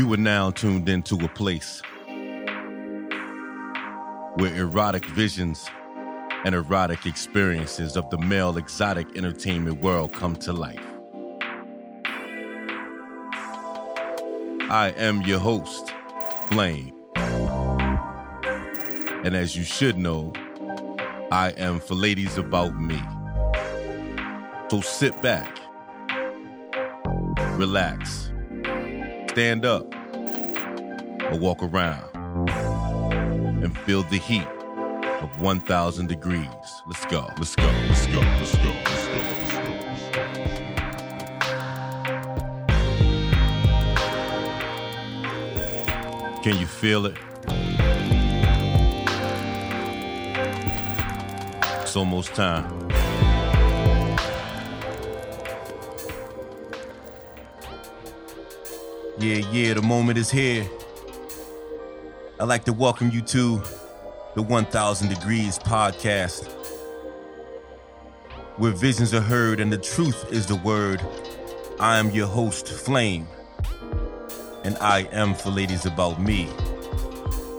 You are now tuned into a place where erotic visions and erotic experiences of the male exotic entertainment world come to life. I am your host, Flame. And as you should know, I am for ladies about me. So sit back, relax, stand up, or walk around and feel the heat of 1,000 degrees. Let's go, let's go, let's go, let's go, let's go. Let's go. Can you feel it? It's almost time. Yeah, yeah, the moment is here. I'd like to welcome you to the 1000 Degrees podcast, where visions are heard and the truth is the word. I am your host, Flame, and I am for ladies about me.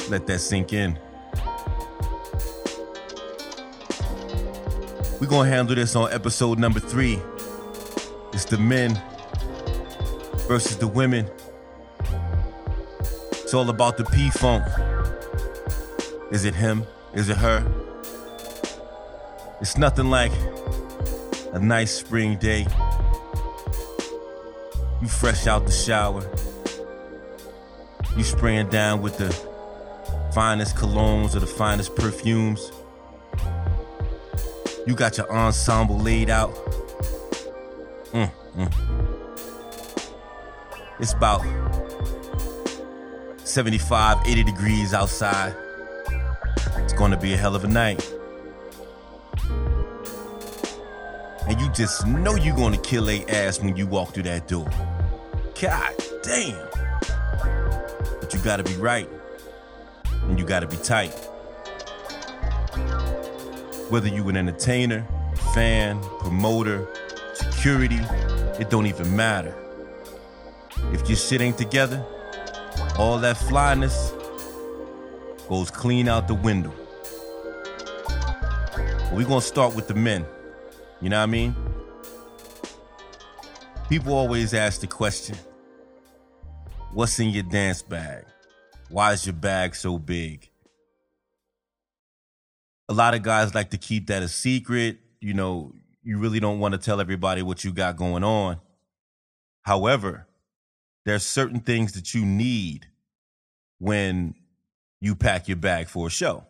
Let that sink in. We're gonna handle this on episode number three. It's the men versus the women. It's all about the P Funk. Is it him? Is it her? It's nothing like a nice spring day. You fresh out the shower. You spraying down with the finest colognes or the finest perfumes. You got your ensemble laid out. Mm, mm. It's about 75, 80 degrees outside. It's gonna be a hell of a night. And you just know you're gonna kill a ass when you walk through that door. God damn. But you gotta be right. And you gotta be tight. Whether you an entertainer, fan, promoter, security, it don't even matter. If your shit ain't together, all that flyness goes clean out the window. We're gonna start with the men. You know what I mean? People always ask the question What's in your dance bag? Why is your bag so big? A lot of guys like to keep that a secret. You know, you really don't want to tell everybody what you got going on. However, there's certain things that you need when you pack your bag for a show.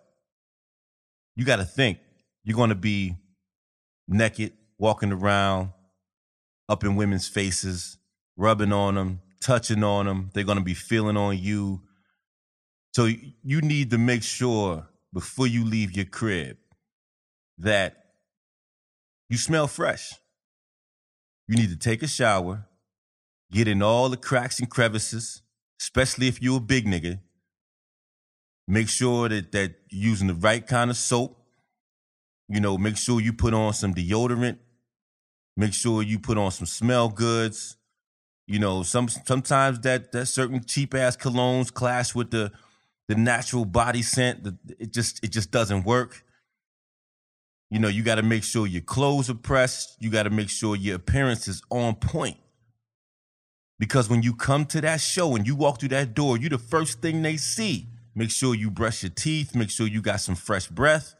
You got to think you're going to be naked, walking around, up in women's faces, rubbing on them, touching on them. They're going to be feeling on you. So you need to make sure before you leave your crib that you smell fresh. You need to take a shower, get in all the cracks and crevices, especially if you're a big nigga. Make sure that, that you're using the right kind of soap. You know, make sure you put on some deodorant. Make sure you put on some smell goods. You know, some sometimes that that certain cheap ass colognes clash with the the natural body scent. It just it just doesn't work. You know, you got to make sure your clothes are pressed. You got to make sure your appearance is on point. Because when you come to that show and you walk through that door, you the first thing they see. Make sure you brush your teeth. Make sure you got some fresh breath.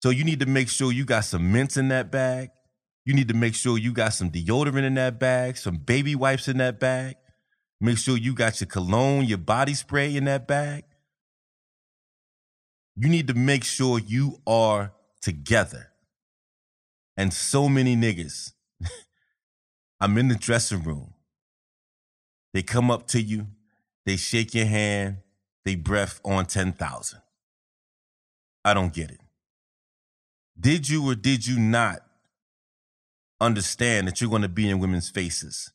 So you need to make sure you got some mints in that bag. You need to make sure you got some deodorant in that bag, some baby wipes in that bag. Make sure you got your cologne, your body spray in that bag. You need to make sure you are together. And so many niggas I'm in the dressing room. They come up to you, they shake your hand, they breath on 10,000. I don't get it. Did you or did you not understand that you're going to be in women's faces?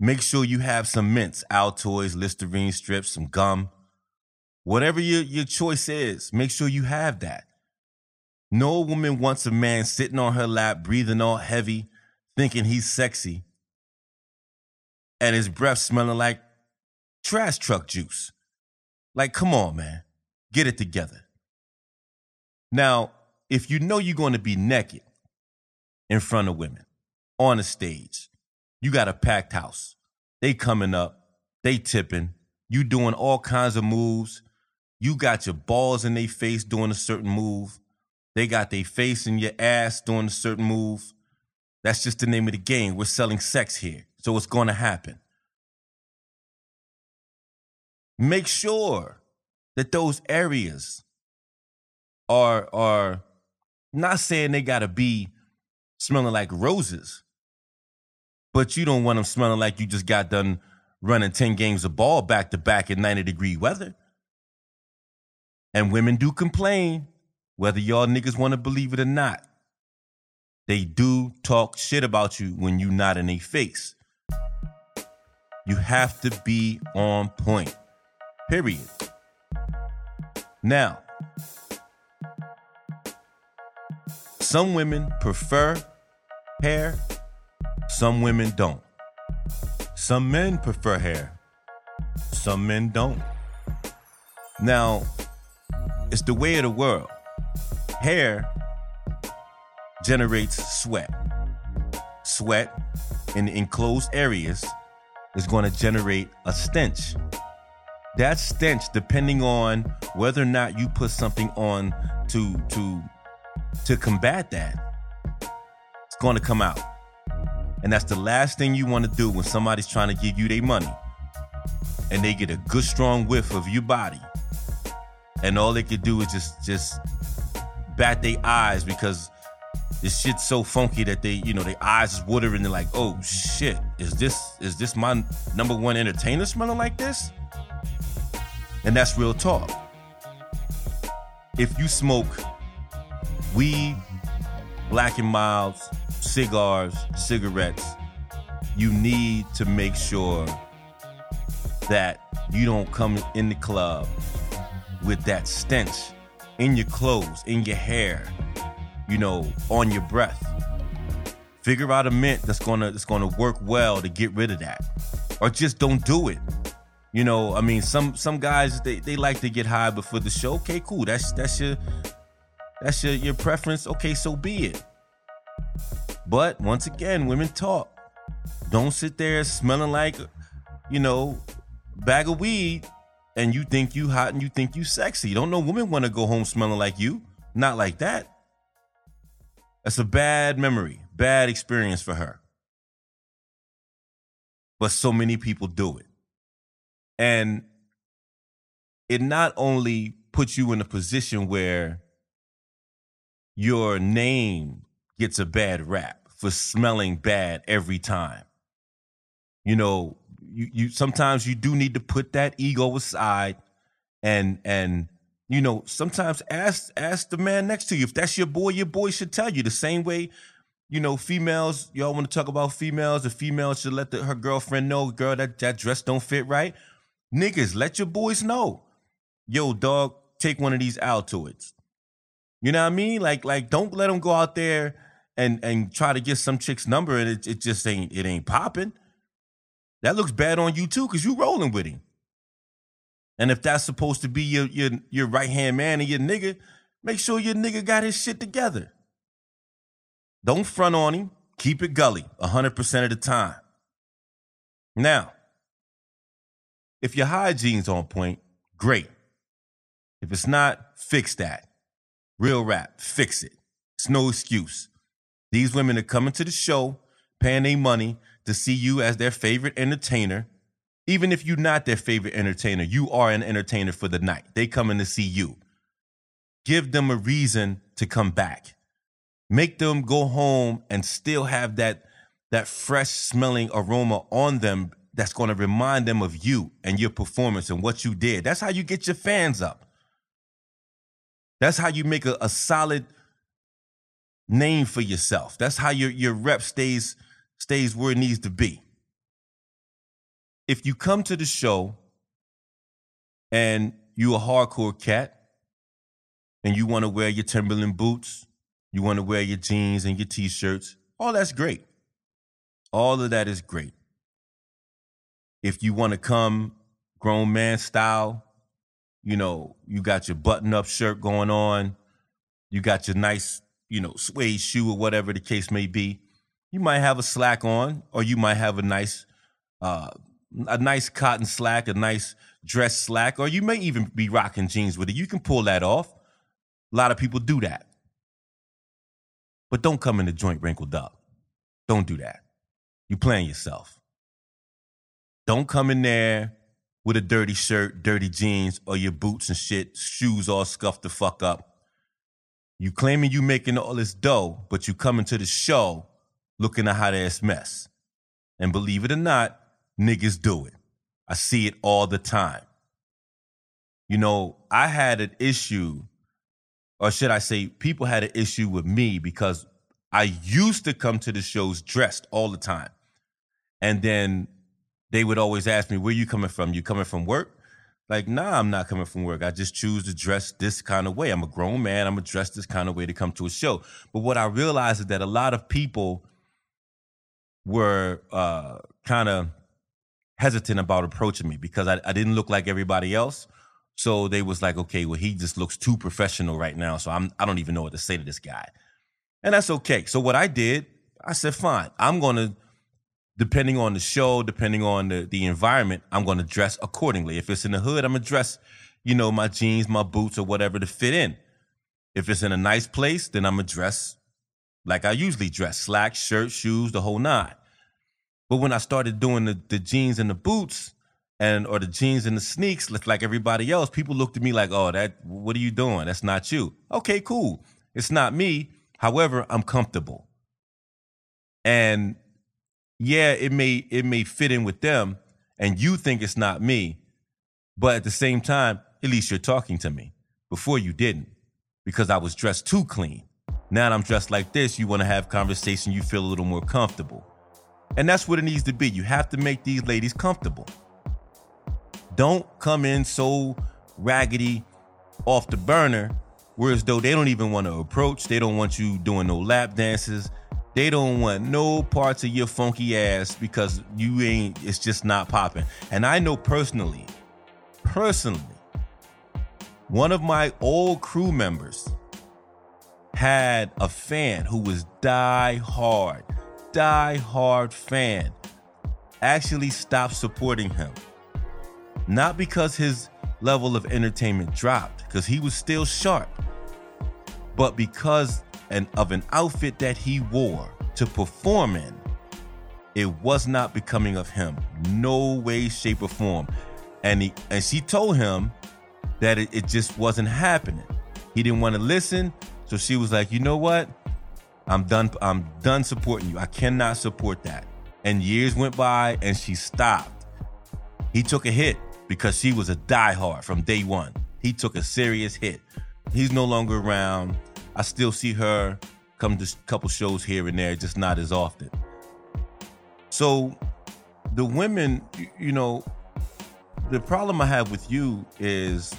Make sure you have some mints, Altoids, Listerine strips, some gum. Whatever your, your choice is, make sure you have that. No woman wants a man sitting on her lap, breathing all heavy, thinking he's sexy, and his breath smelling like trash truck juice. Like, come on, man. Get it together. Now, if you know you're going to be naked in front of women on a stage, you got a packed house. They coming up, they tipping, you doing all kinds of moves. You got your balls in their face doing a certain move. They got their face in your ass doing a certain move. That's just the name of the game. We're selling sex here. So it's going to happen. Make sure that those areas are are not saying they got to be smelling like roses, but you don't want them smelling like you just got done running 10 games of ball back to back in 90 degree weather. And women do complain, whether y'all niggas want to believe it or not. They do talk shit about you when you're not in a face. You have to be on point. Period. Now, some women prefer hair, some women don't. Some men prefer hair, some men don't. Now, it's the way of the world. Hair generates sweat. Sweat in enclosed areas is going to generate a stench. That stench, depending on whether or not you put something on to to to combat that, it's going to come out. And that's the last thing you want to do when somebody's trying to give you their money and they get a good strong whiff of your body. And all they could do is just just bat their eyes because this shit's so funky that they, you know, their eyes is watering. They're like, oh shit, is this is this my number one entertainer smelling like this? And that's real talk. If you smoke weed, black and milds, cigars, cigarettes, you need to make sure that you don't come in the club with that stench in your clothes, in your hair, you know, on your breath. Figure out a mint that's gonna that's gonna work well to get rid of that. Or just don't do it. You know, I mean, some some guys they, they like to get high before the show. Okay, cool. That's that's your that's your, your preference. Okay, so be it. But once again, women talk. Don't sit there smelling like, you know, bag of weed and you think you hot and you think you sexy. Don't know women want to go home smelling like you. Not like that. That's a bad memory, bad experience for her. But so many people do it. And it not only puts you in a position where your name gets a bad rap for smelling bad every time. You know, you, you sometimes you do need to put that ego aside and and you know, sometimes ask ask the man next to you. If that's your boy, your boy should tell you. The same way, you know, females, y'all want to talk about females, the female should let the, her girlfriend know, girl, that, that dress don't fit right. Niggas, let your boys know. Yo, dog, take one of these Altoids. You know what I mean? Like, like, don't let them go out there and and try to get some chick's number and it, it just ain't it ain't popping. That looks bad on you too, because you rolling with him. And if that's supposed to be your your your right hand man and your nigga, make sure your nigga got his shit together. Don't front on him. Keep it gully 100% of the time. Now, if your hygiene's on point, great. If it's not, fix that. Real rap, fix it. It's no excuse. These women are coming to the show, paying their money to see you as their favorite entertainer even if you're not their favorite entertainer, you are an entertainer for the night. They coming to see you. Give them a reason to come back. Make them go home and still have that that fresh smelling aroma on them that's going to remind them of you and your performance and what you did. That's how you get your fans up. That's how you make a, a solid name for yourself. That's how your your rep stays stays where it needs to be if you come to the show and you a hardcore cat and you want to wear your Timberland boots, you want to wear your jeans and your t-shirts, all that's great. All of that is great. if you want to come grown man style, you know, you got your button up shirt going on, you got your nice, you know, suede shoe or whatever the case may be. You might have a slack on, or you might have a nice, uh, a nice cotton slack, a nice dress slack, or you may even be rocking jeans with it. You can pull that off. A lot of people do that. But don't come in the joint wrinkled up. Don't do that. You playing yourself. Don't come in there with a dirty shirt, dirty jeans, or your boots and shit, shoes all scuffed the fuck up. You claiming you making all this dough, but you coming to the show looking a hot ass mess. And believe it or not, niggas do it. I see it all the time. You know, I had an issue, or should I say, people had an issue with me because I used to come to the shows dressed all the time. And then they would always ask me, Where you coming from? You coming from work? Like, nah, I'm not coming from work. I just choose to dress this kind of way. I'm a grown man. I'm gonna dress this kind of way to come to a show. But what I realized is that a lot of people were uh, kind of hesitant about approaching me because I, I didn't look like everybody else. So they was like, okay, well, he just looks too professional right now. So I'm I don't even know what to say to this guy. And that's okay. So what I did, I said, fine, I'm going to, depending on the show, depending on the, the environment, I'm going to dress accordingly. If it's in the hood, I'm going to dress, you know, my jeans, my boots, or whatever to fit in. If it's in a nice place, then I'm going to dress like I usually dress slacks, shirt, shoes, the whole nine. But when I started doing the, the jeans and the boots, and or the jeans and the sneaks, like everybody else, people looked at me like, "Oh, that what are you doing? That's not you." Okay, cool. It's not me. However, I'm comfortable. And yeah, it may it may fit in with them and you think it's not me, but at the same time, at least you're talking to me. Before you didn't because I was dressed too clean. Now that I'm dressed like this, you want to have conversation, you feel a little more comfortable. And that's what it needs to be. You have to make these ladies comfortable. Don't come in so raggedy off the burner Whereas though they don't even want to approach, they don't want you doing no lap dances. They don't want no parts of your funky ass because you ain't, it's just not popping. And I know personally, personally, one of my old crew members had a fan who was die hard, die hard fan, actually stopped supporting him. Not because his level of entertainment dropped, because he was still sharp but because an, of an outfit that he wore to perform in, it was not becoming of him. No way, shape, or form. And he and she told him that it, it just wasn't happening. He didn't want to listen, so she was like, "You know what? I'm done. I'm done supporting you. I cannot support that." And years went by, and she stopped. He took a hit because she was a diehard from day one. He took a serious hit. He's no longer around. I still see her come to a couple shows here and there, just not as often. So the women, you know, the problem I have with you is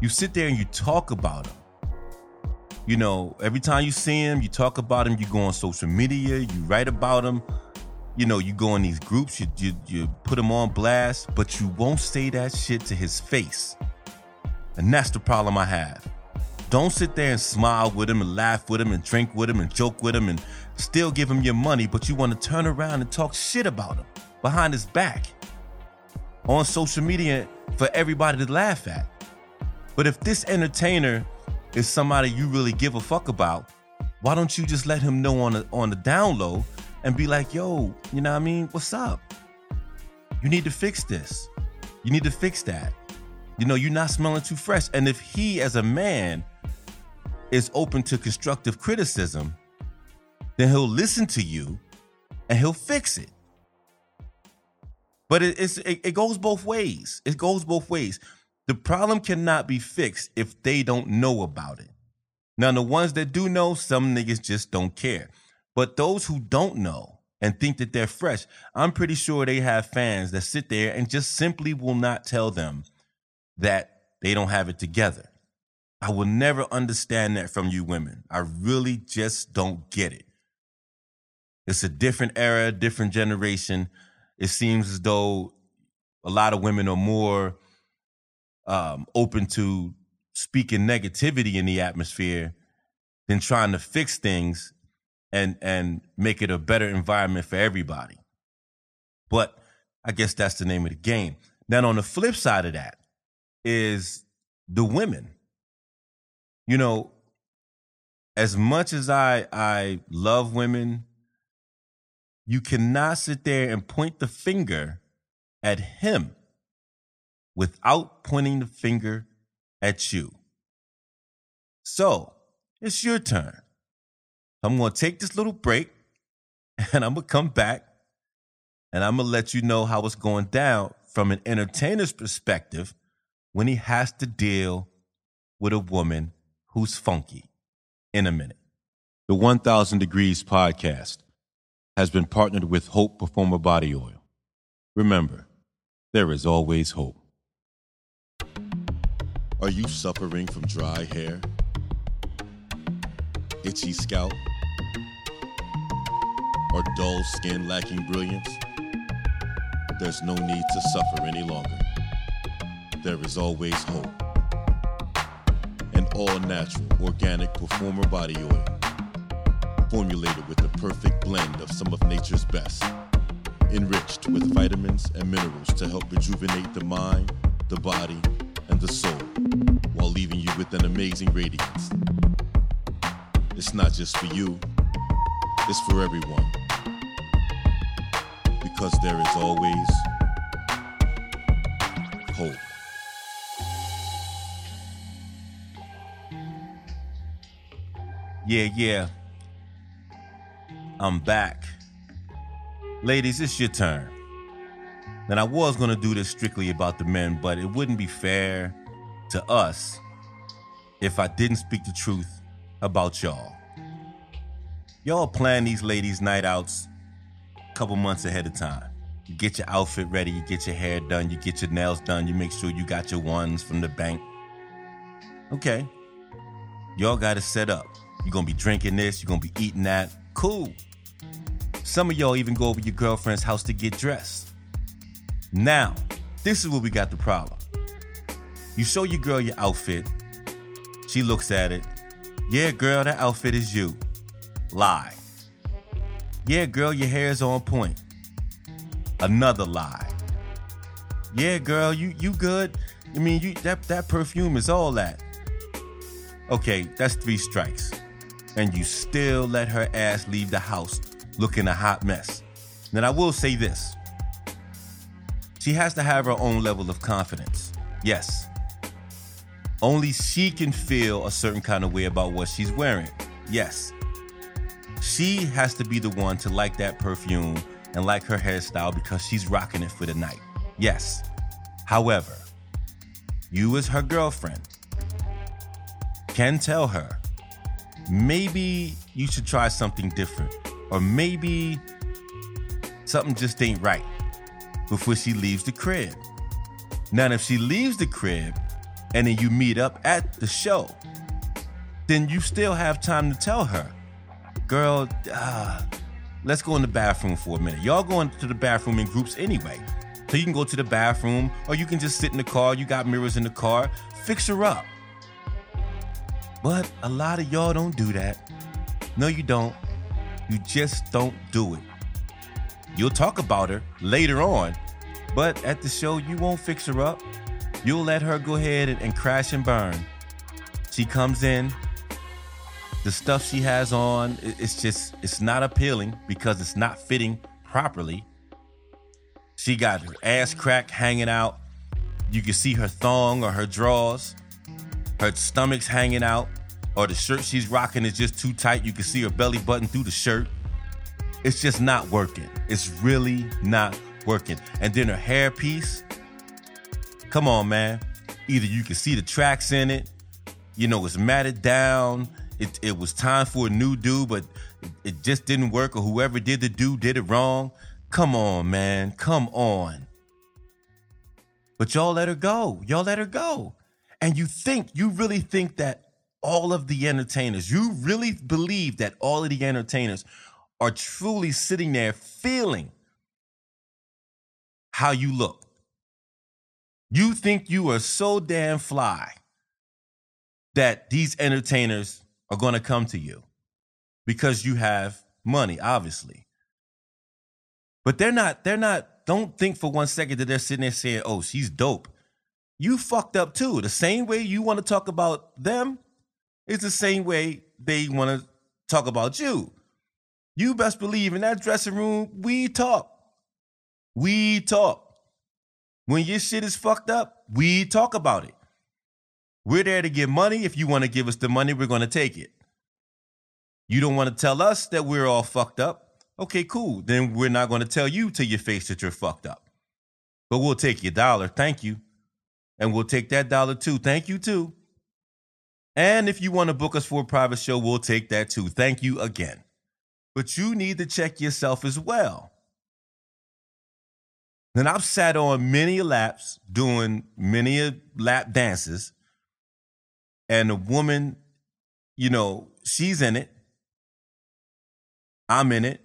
you sit there and you talk about them. You know, every time you see him, you talk about him, you go on social media, you write about him. You know, you go in these groups, you, you, you put him on blast, but you won't say that shit to his face. And that's the problem I have. Don't sit there and smile with him and laugh with him and drink with him and joke with him and still give him your money, but you want to turn around and talk shit about him behind his back on social media for everybody to laugh at. But if this entertainer is somebody you really give a fuck about, why don't you just let him know on the on the down low and be like, yo, you know what I mean? What's up? You need to fix this. You need to fix that. You know, you're not smelling too fresh. And if he, as a man, is open to constructive criticism, then he'll listen to you and he'll fix it. But it, it's, it, it goes both ways. It goes both ways. The problem cannot be fixed if they don't know about it. Now, the ones that do know, some niggas just don't care. But those who don't know and think that they're fresh, I'm pretty sure they have fans that sit there and just simply will not tell them that they don't have it together. I will never understand that from you women. I really just don't get it. It's a different era, different generation. it seems as though a lot of women are more um, open to speaking negativity in the atmosphere than trying to fix things and and make it a better environment for everybody. But I guess that's the name of the game. Then on the flip side of that is the women. You know, as much as I I love women, you cannot sit there and point the finger at him without pointing the finger at you. So, it's your turn. I'm going to take this little break and I'm going to come back and I'm going to let you know how it's going down from an entertainer's perspective when he has to deal with a woman who's funky in a minute. The 1000 Degrees podcast has been partnered with Hope Performer Body Oil. Remember, there is always hope. Are you suffering from dry hair? Itchy scalp? Or dull skin lacking brilliance? There's no need to suffer any longer. There is always hope. An all natural, organic performer body oil formulated with the perfect blend of some of nature's best, enriched with vitamins and minerals to help rejuvenate the mind, the body, and the soul, while leaving you with an amazing radiance. It's not just for you, it's for everyone. Because there is always hope. Yeah, yeah. I'm back. Ladies, it's your turn. And I was going to do this strictly about the men, but it wouldn't be fair to us if I didn't speak the truth about y'all. Y'all plan these ladies' night outs a couple months ahead of time. You get your outfit ready, you get your hair done, you get your nails done, you make sure you got your ones from the bank. Okay. Y'all got it set up. You're gonna be drinking this, you're gonna be eating that. Cool. Some of y'all even go over your girlfriend's house to get dressed. Now, this is where we got the problem. You show your girl your outfit, she looks at it. Yeah, girl, that outfit is you. Lie. Yeah, girl, your hair is on point. Another lie. Yeah, girl, you you good. I mean, you that that perfume is all that. Okay, that's three strikes. And you still let her ass leave the house looking a hot mess. Then I will say this. She has to have her own level of confidence. Yes. Only she can feel a certain kind of way about what she's wearing. Yes. She has to be the one to like that perfume and like her hairstyle because she's rocking it for the night. Yes. However, you as her girlfriend can tell her maybe you should try something different or maybe something just ain't right before she leaves the crib. Now, if she leaves the crib and then you meet up at the show, then you still have time to tell her, girl, uh, let's go in the bathroom for a minute. Y'all going to the bathroom in groups anyway. So you can go to the bathroom or you can just sit in the car. You got mirrors in the car. Fix her up. But a lot of y'all don't do that. No, you don't. You just don't do it. You'll talk about her later on, but at the show, you won't fix her up. You'll let her go ahead and, and crash and burn. She comes in, the stuff she has on, it's just, it's not appealing because it's not fitting properly. She got her ass crack hanging out. You can see her thong or her drawers. Her stomach's hanging out, or the shirt she's rocking is just too tight. You can see her belly button through the shirt. It's just not working. It's really not working. And then her hair piece. Come on, man. Either you can see the tracks in it, you know, it's matted down. It, it was time for a new do, but it, it just didn't work, or whoever did the do did it wrong. Come on, man. Come on. But y'all let her go. Y'all let her go. And you think, you really think that all of the entertainers, you really believe that all of the entertainers are truly sitting there feeling how you look. You think you are so damn fly that these entertainers are going to come to you because you have money, obviously. But they're not, they're not, don't think for one second that they're sitting there saying, oh, she's dope. You fucked up too. The same way you want to talk about them is the same way they want to talk about you. You best believe in that dressing room, we talk. We talk. When your shit is fucked up, we talk about it. We're there to give money. If you want to give us the money, we're going to take it. You don't want to tell us that we're all fucked up. Okay, cool. Then we're not going to tell you to your face that you're fucked up. But we'll take your dollar. Thank you. And we'll take that dollar too. Thank you too. And if you want to book us for a private show, we'll take that too. Thank you again. But you need to check yourself as well. Then I've sat on many laps doing many lap dances, and a woman, you know, she's in it. I'm in it.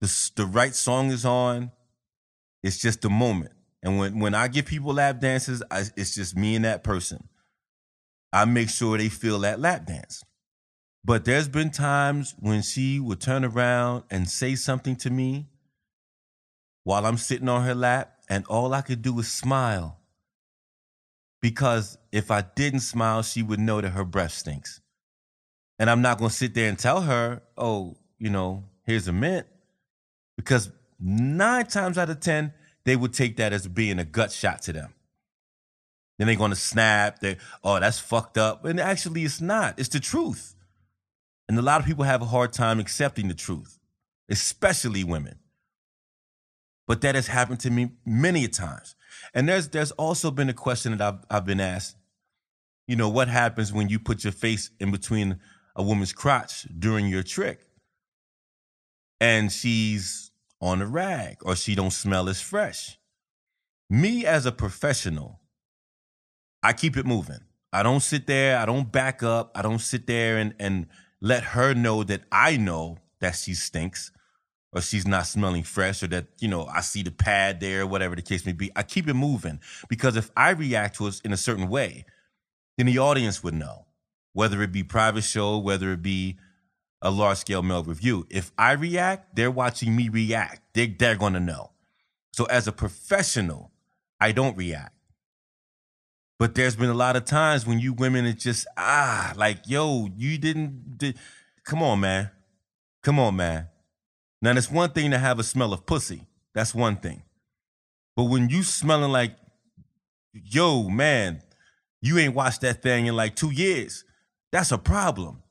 The, the right song is on. It's just a moment. And when, when I give people lap dances, I, it's just me and that person. I make sure they feel that lap dance. But there's been times when she would turn around and say something to me while I'm sitting on her lap, and all I could do was smile. Because if I didn't smile, she would know that her breath stinks. And I'm not going to sit there and tell her, oh, you know, here's a mint. Because nine times out of 10, they would take that as being a gut shot to them. Then they're going to snap. They, oh, that's fucked up. And actually, it's not. It's the truth. And a lot of people have a hard time accepting the truth, especially women. But that has happened to me many a times. And there's there's also been a question that I've I've been asked. You know, what happens when you put your face in between a woman's crotch during your trick? And she's on a rag or she don't smell as fresh. Me as a professional, I keep it moving. I don't sit there, I don't back up, I don't sit there and, and let her know that I know that she stinks or she's not smelling fresh or that, you know, I see the pad there, whatever the case may be. I keep it moving because if I react to it in a certain way, then the audience would know, whether it be private show, whether it be a large scale male revue. If I react, they're watching me react. They, they're going to know. So as a professional, I don't react. But there's been a lot of times when you women are just, ah, like, yo, you didn't, did, come on, man. Come on, man. Now, it's one thing to have a smell of pussy. That's one thing. But when you smelling like, yo, man, you ain't washed that thing in like two years, that's a problem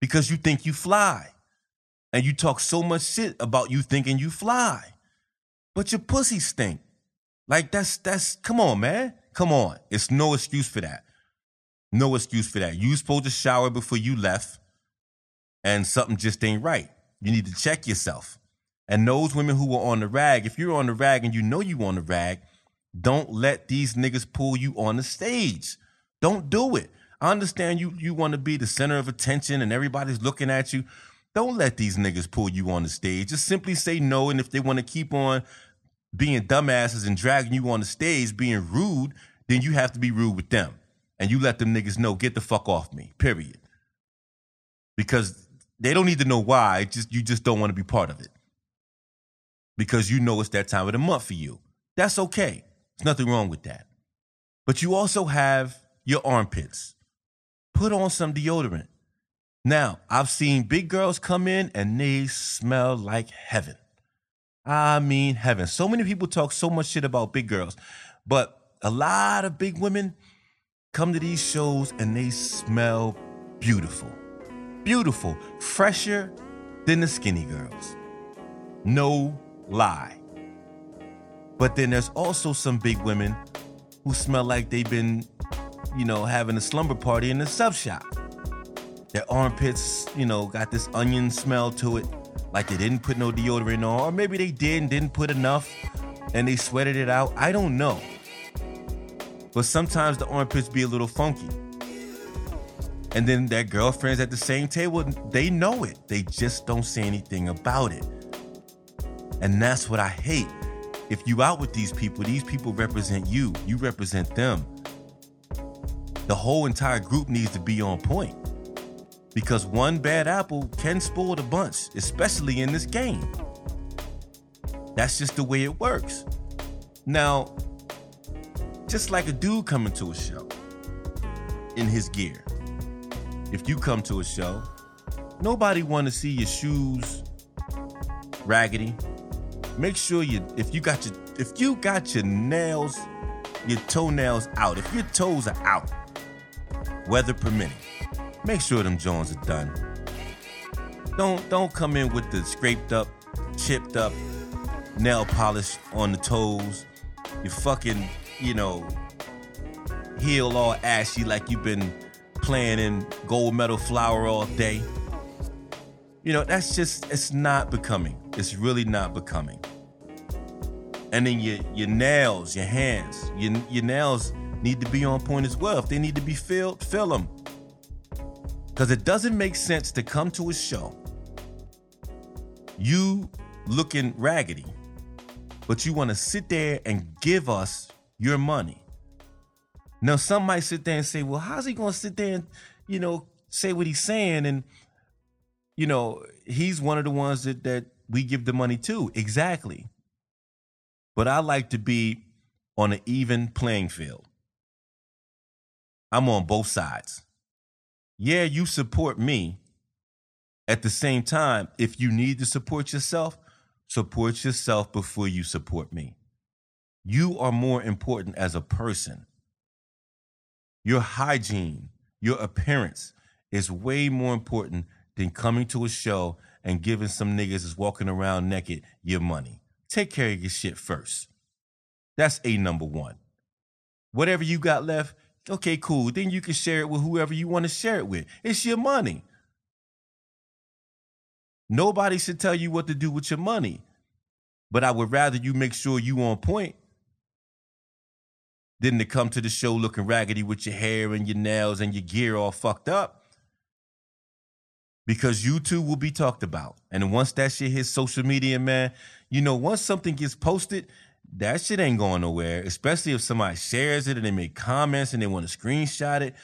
because you think you fly. And you talk so much shit about you thinking you fly. But your pussy stink. Like that's that's come on, man. Come on. It's no excuse for that. No excuse for that. You supposed to shower before you left and something just ain't right. You need to check yourself. And those women who are on the rag, if you're on the rag and you know you on the rag, don't let these niggas pull you on the stage. Don't do it. I understand you you want to be the center of attention and everybody's looking at you. Don't let these niggas pull you on the stage. Just simply say no. And if they want to keep on being dumbasses and dragging you on the stage, being rude, then you have to be rude with them. And you let them niggas know, get the fuck off me, period. Because they don't need to know why. Just you just don't want to be part of it. Because you know it's that time of the month for you. That's okay. There's nothing wrong with that. But you also have your armpits put on some deodorant. Now, I've seen big girls come in and they smell like heaven. I mean, heaven. So many people talk so much shit about big girls, but a lot of big women come to these shows and they smell beautiful. Beautiful. Fresher than the skinny girls. No lie. But then there's also some big women who smell like they've been you know, having a slumber party in the sub shop. Their armpits, you know, got this onion smell to it, like they didn't put no deodorant on, or maybe they did and didn't put enough and they sweated it out. I don't know. But sometimes the armpits be a little funky. And then their girlfriends at the same table, they know it. They just don't say anything about it. And that's what I hate. if you out with these people, these people represent you. You represent them. The whole entire group needs to be on point. Because one bad apple can spoil the bunch, especially in this game. That's just the way it works. Now, just like a dude coming to a show in his gear. If you come to a show, nobody want to see your shoes raggedy. Make sure you if you got your if you got your nails, your toenails out, if your toes are out, weather permitting, make sure them Jones are done. Don't don't come in with the scraped up, chipped up nail polish on the toes. You fucking, you know, heel all ashy like you've been playing in gold medal flour all day. You know, that's just, it's not becoming. It's really not becoming. And then your, your nails, your hands, your, your nails need to be on point as well. If they need to be filled, fill them. Because it doesn't make sense to come to a show, you looking raggedy, but you want to sit there and give us your money. Now, some might sit there and say, well, how's he going to sit there and, you know, say what he's saying? And, you know, he's one of the ones that, that we give the money to. Exactly. But I like to be on an even playing field. I'm on both sides. Yeah, you support me. At the same time, if you need to support yourself, support yourself before you support me. You are more important as a person. Your hygiene, your appearance is way more important than coming to a show and giving some niggas that's walking around naked your money. Take care of your shit first. That's a number one. Whatever you got left, okay, cool. Then you can share it with whoever you want to share it with. It's your money. Nobody should tell you what to do with your money. But I would rather you make sure you on point than to come to the show looking raggedy with your hair and your nails and your gear all fucked up. Because you too will be talked about. And once that shit hits social media, man, you know, once something gets posted, that shit ain't going nowhere, especially if somebody shares it and they make comments and they want to screenshot it.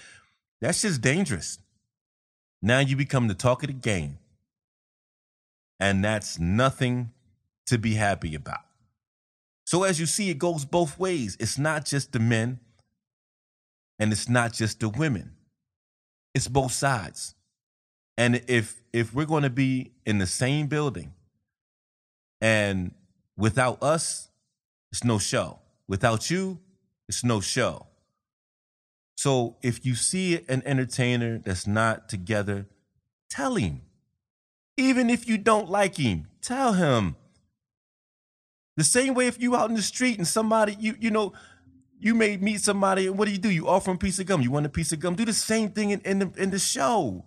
That's just dangerous. Now you become the talk of the game. And that's nothing to be happy about. So, as you see, it goes both ways. It's not just the men and it's not just the women, it's both sides. And if if we're going to be in the same building and without us, it's no show. Without you, it's no show. So if you see an entertainer that's not together, tell him. Even if you don't like him, tell him. The same way if you out in the street and somebody you you know you may meet somebody and what do you do? You offer them a piece of gum. You want a piece of gum? Do the same thing in, in the in the show.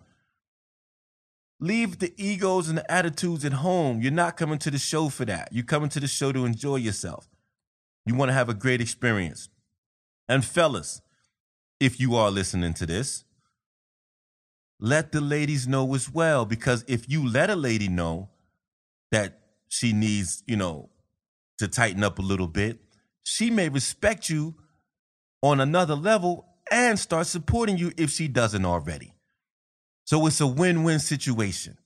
Leave the egos and the attitudes at home. You're not coming to the show for that. You're coming to the show to enjoy yourself. You want to have a great experience. And fellas, if you are listening to this, let the ladies know as well. Because if you let a lady know that she needs, you know, to tighten up a little bit, she may respect you on another level and start supporting you if she doesn't already. So it's a win win situation.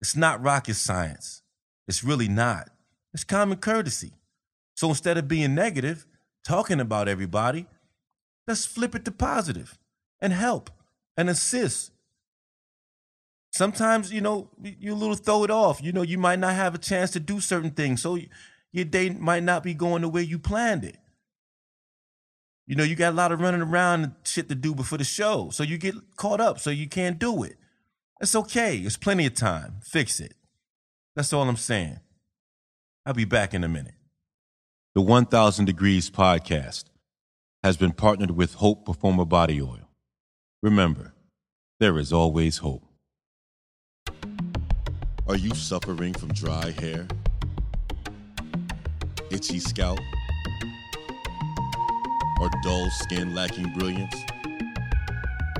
It's not rocket science. It's really not. It's common courtesy. So instead of being negative, talking about everybody, let's flip it to positive and help and assist. Sometimes, you know, you a little throw it off. You know, you might not have a chance to do certain things. So your day might not be going the way you planned it. You know, you got a lot of running around and shit to do before the show. So you get caught up, so you can't do it. It's okay. It's plenty of time. Fix it. That's all I'm saying. I'll be back in a minute. The 1000 Degrees podcast has been partnered with Hope Performer Body Oil. Remember, there is always hope. Are you suffering from dry hair? Itchy scalp? Or dull skin lacking brilliance?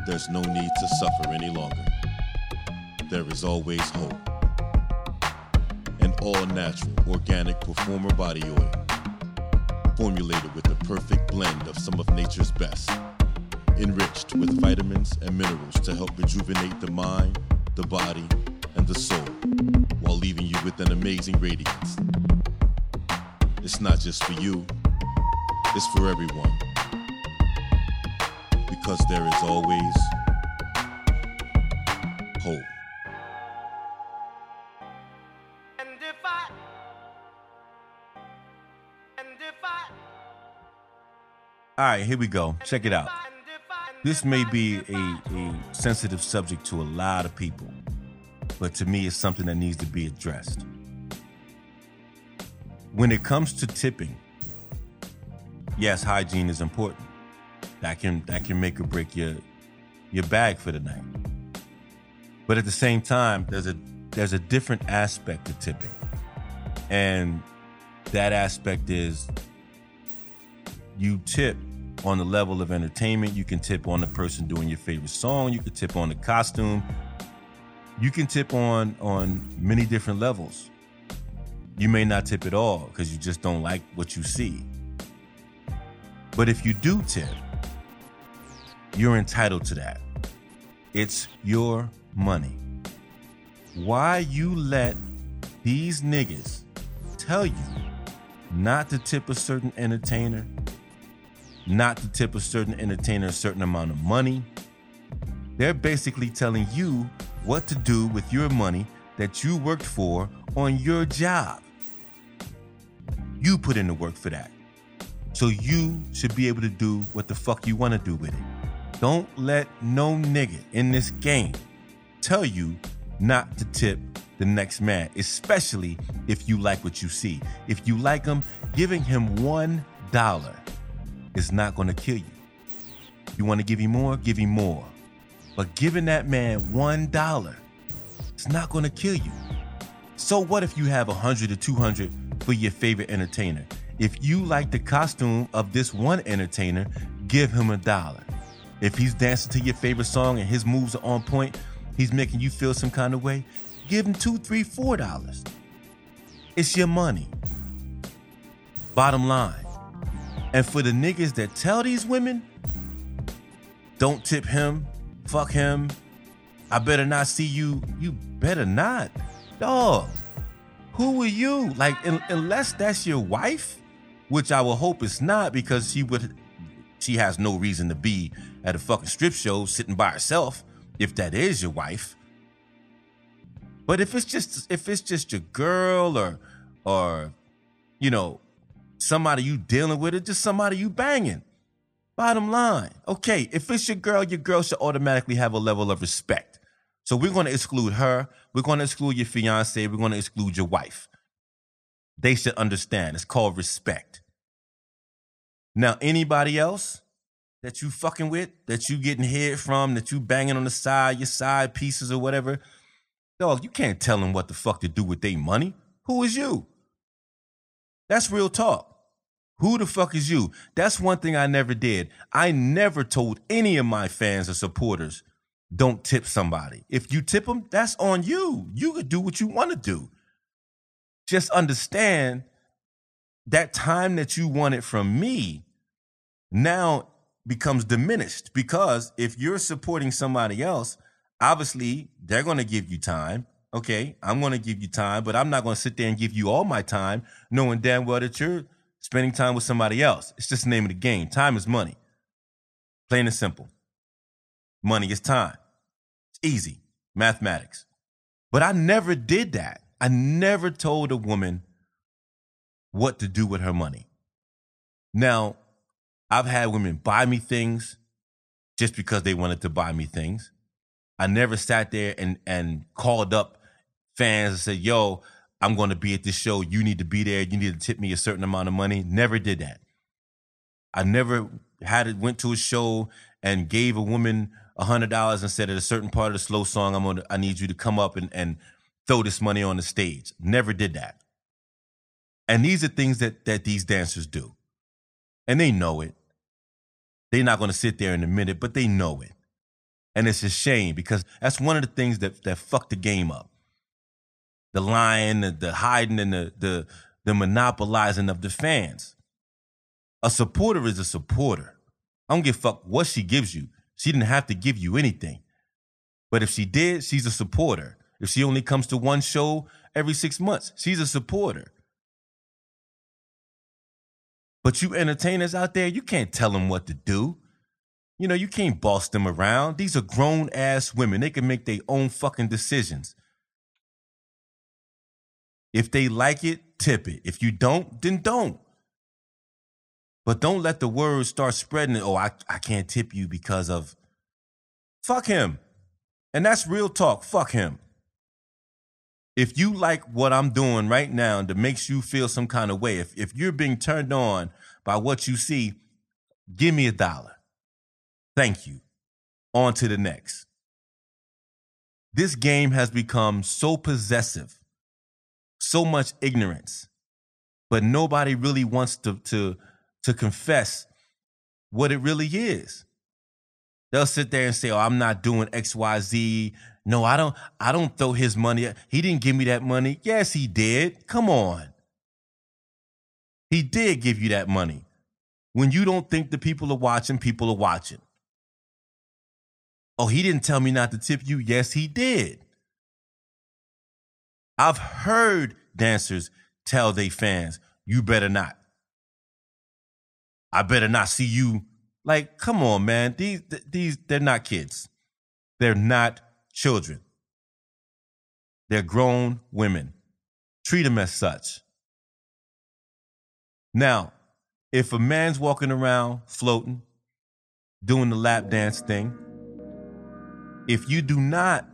There's no need to suffer any longer. There is always hope. An all natural, organic performer body oil formulated with the perfect blend of some of nature's best, enriched with vitamins and minerals to help rejuvenate the mind, the body, and the soul, while leaving you with an amazing radiance. It's not just for you, it's for everyone. Because there is always hope. All right, here we go. Check it out. This may be a, a sensitive subject to a lot of people, but to me, it's something that needs to be addressed. When it comes to tipping, yes, hygiene is important. That can that can make or break your your bag for the night. But at the same time, there's a there's a different aspect to tipping, and that aspect is you tip on the level of entertainment. You can tip on the person doing your favorite song. You can tip on the costume. You can tip on on many different levels. You may not tip at all because you just don't like what you see. But if you do tip, you're entitled to that. It's your money. Why you let these niggas tell you not to tip a certain entertainer, not to tip a certain entertainer a certain amount of money. They're basically telling you what to do with your money that you worked for on your job. You put in the work for that. So you should be able to do what the fuck you want to do with it. Don't let no nigga in this game tell you not to tip the next man, especially if you like what you see. If you like him, giving him one dollar is not going to kill you. You want to give him more? Give him more. But giving that man one dollar, it's not going to kill you. So what if you have a hundred or two hundred for your favorite entertainer? If you like the costume of this one entertainer, give him a dollar. If he's dancing to your favorite song and his moves are on point, he's making you feel some kind of way, give him two, three, four dollars. It's your money. Bottom line. And for the niggas that tell these women, don't tip him, fuck him, I better not see you, you better not. Dog, who are you? Like, un- unless that's your wife, which I will hope it's not because she would, she has no reason to be at a fucking strip show sitting by herself if that is your wife. But if it's just if it's just your girl or or you know somebody you dealing with or just somebody you banging, bottom line, okay, if it's your girl, your girl should automatically have a level of respect. So we're going to exclude her. We're going to exclude your fiance. We're going to exclude your wife. They should understand. It's called respect. Now, anybody else that you fucking with, that you getting hit from, that you banging on the side, your side pieces or whatever, dog, you can't tell them what the fuck to do with their money. Who is you? That's real talk. Who the fuck is you? That's one thing I never did. I never told any of my fans or supporters, don't tip somebody. If you tip them, that's on you. You could do what you want to do. Just understand that time that you wanted from me now becomes diminished because if you're supporting somebody else, obviously they're going to give you time. Okay, I'm going to give you time, but I'm not going to sit there and give you all my time knowing damn well that you're spending time with somebody else. It's just the name of the game. Time is money. Plain and simple. Money is time. It's easy. Mathematics. But I never did that. I never told a woman what to do with her money. Now, I've had women buy me things just because they wanted to buy me things. I never sat there and, and called up fans and said, yo, I'm going to be at this show. You need to be there. You need to tip me a certain amount of money. Never did that. I never had it, went to a show and gave a woman a hundred dollars and said at a certain part of the slow song, I'm gonna, I need you to come up and, and throw this money on the stage. Never did that. And these are things that, that these dancers do. And they know it. They're not to sit there in a minute, but they know it. And it's a shame because that's one of the things that, that fucked the game up. The lying, the, the hiding, and the, the, the monopolizing of the fans. A supporter is a supporter. I don't give a fuck what she gives you. She didn't have to give you anything. But if she did, she's a supporter. If she only comes to one show every six months, she's a supporter. But you entertainers out there, you can't tell them what to do. You know, you can't boss them around. These are grown ass women. They can make their own fucking decisions. If they like it, tip it. If you don't, then don't. But don't let the word start spreading. Oh, I, I can't tip you because of. Fuck him. And that's real talk. Fuck him. If you like what I'm doing right now that makes you feel some kind of way, if, if you're being turned on by what you see, give me a dollar. Thank you. On to the next. This game has become so possessive, so much ignorance, but nobody really wants to, to, to confess what it really is. They'll sit there and say, "Oh, I'm not doing X, Y, Z. No, I don't. I don't throw his money. He didn't give me that money. Yes, he did. Come on, he did give you that money. When you don't think the people are watching, people are watching. Oh, he didn't tell me not to tip you. Yes, he did. I've heard dancers tell their fans, "You better not. I better not see you." Like, come on, man. These these they're not kids. They're not children. They're grown women. Treat them as such. Now, if a man's walking around floating, doing the lap dance thing, if you do not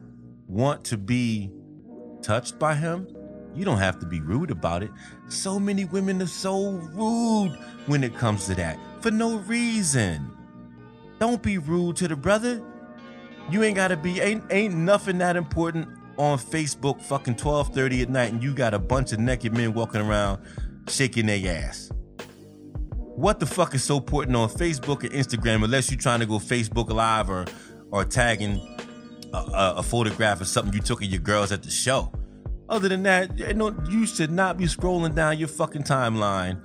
want to be touched by him, you don't have to be rude about it. So many women are so rude when it comes to that for no reason. Don't be rude to the brother. You ain't gotta be ain't ain't nothing that important on Facebook fucking 12:30 at night and you got a bunch of naked men walking around shaking their ass. What the fuck is so important on Facebook and Instagram unless you're trying to go Facebook live or or tagging a, a, photograph of something you took of your girls at the show? Other than that, you, know, you should not be scrolling down your fucking timeline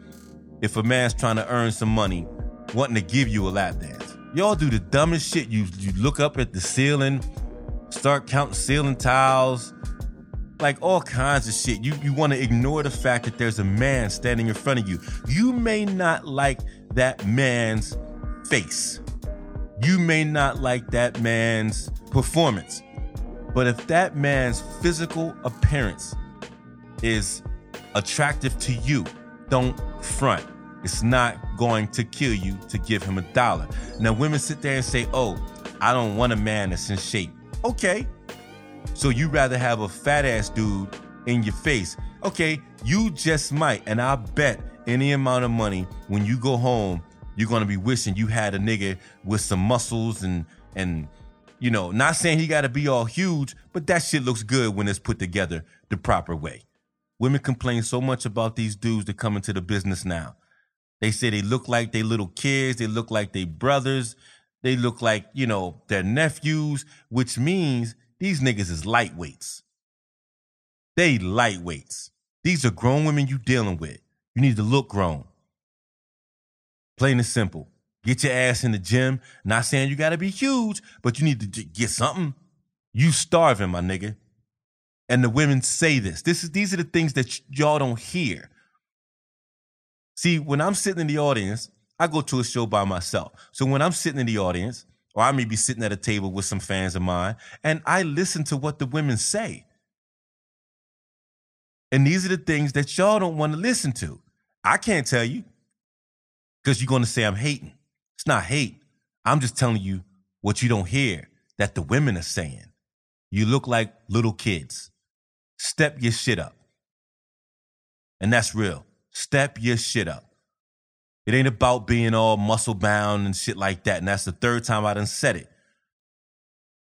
if a man's trying to earn some money, wanting to give you a lap dance. Y'all do the dumbest shit. You you look up at the ceiling, start counting ceiling tiles, like all kinds of shit. You you want to ignore the fact that there's a man standing in front of you. You may not like that man's face. You may not like that man's performance. But if that man's physical appearance is attractive to you, don't front. It's not going to kill you to give him a dollar. Now, women sit there and say, Oh, I don't want a man that's in shape. Okay. So you rather have a fat ass dude in your face. Okay, you just might. And I bet any amount of money when you go home, you're gonna be wishing you had a nigga with some muscles and and you know, not saying he gotta be all huge, but that shit looks good when it's put together the proper way. Women complain so much about these dudes that come into the business now. They say they look like they little kids, they look like they brothers, they look like, you know, their nephews, which means these niggas is lightweights. They lightweights. These are grown women you dealing with. You need to look grown. Plain and simple. Get your ass in the gym. Not saying you gotta be huge, but you need to get something. You starving, my nigga. And the women say this. This is these are the things that y'all don't hear. See, when I'm sitting in the audience, I go to a show by myself. So when I'm sitting in the audience, or I may be sitting at a table with some fans of mine, and I listen to what the women say. And these are the things that y'all don't want to listen to. I can't tell you because you're going to say I'm hating. It's not hate. I'm just telling you what you don't hear that the women are saying. You look like little kids. Step your shit up. And that's real. Step your shit up. It ain't about being all muscle bound and shit like that. And that's the third time I done said it.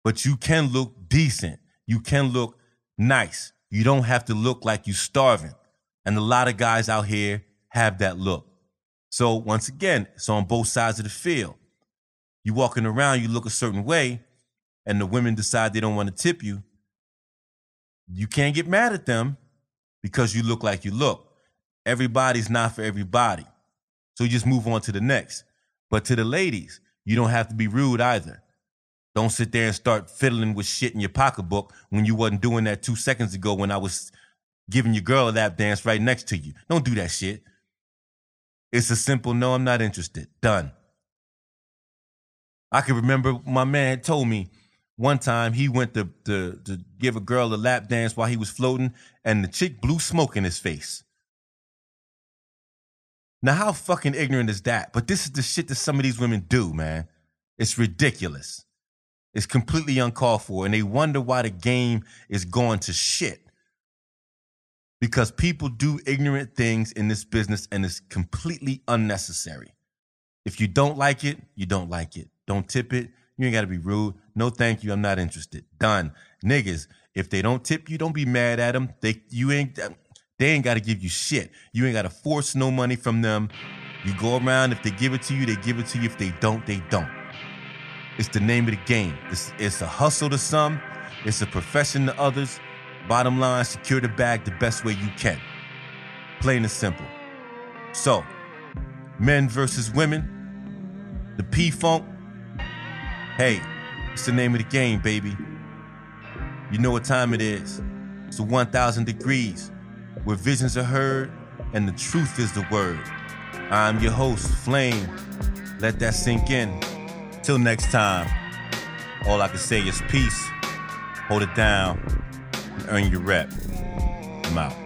But you can look decent. You can look nice. You don't have to look like you starving. And a lot of guys out here have that look. So once again, it's on both sides of the field. You walking around, you look a certain way, and the women decide they don't want to tip you. You can't get mad at them because you look like you look. Everybody's not for everybody. So you just move on to the next. But to the ladies, you don't have to be rude either. Don't sit there and start fiddling with shit in your pocketbook when you wasn't doing that two seconds ago when I was giving your girl a lap dance right next to you. Don't do that shit. It's a simple no, I'm not interested. Done. I can remember my man told me one time he went to, to, to give a girl a lap dance while he was floating and the chick blew smoke in his face. Now, how fucking ignorant is that? But this is the shit that some of these women do, man. It's ridiculous. It's completely uncalled for. And they wonder why the game is going to shit. Because people do ignorant things in this business and it's completely unnecessary. If you don't like it, you don't like it. Don't tip it. You ain't got to be rude. No, thank you. I'm not interested. Done. Niggas, if they don't tip you, don't be mad at them. They, you ain't, they ain't got to give you shit. You ain't got to force no money from them. You go around. If they give it to you, they give it to you. If they don't, they don't. It's the name of the game. It's, it's a hustle to some, it's a profession to others. Bottom line, secure the bag the best way you can. Plain and simple. So, men versus women, the P Funk. Hey, it's the name of the game, baby. You know what time it is. It's a 1000 degrees, where visions are heard and the truth is the word. I'm your host, Flame. Let that sink in. Till next time, all I can say is peace. Hold it down earn your rep. I'm out.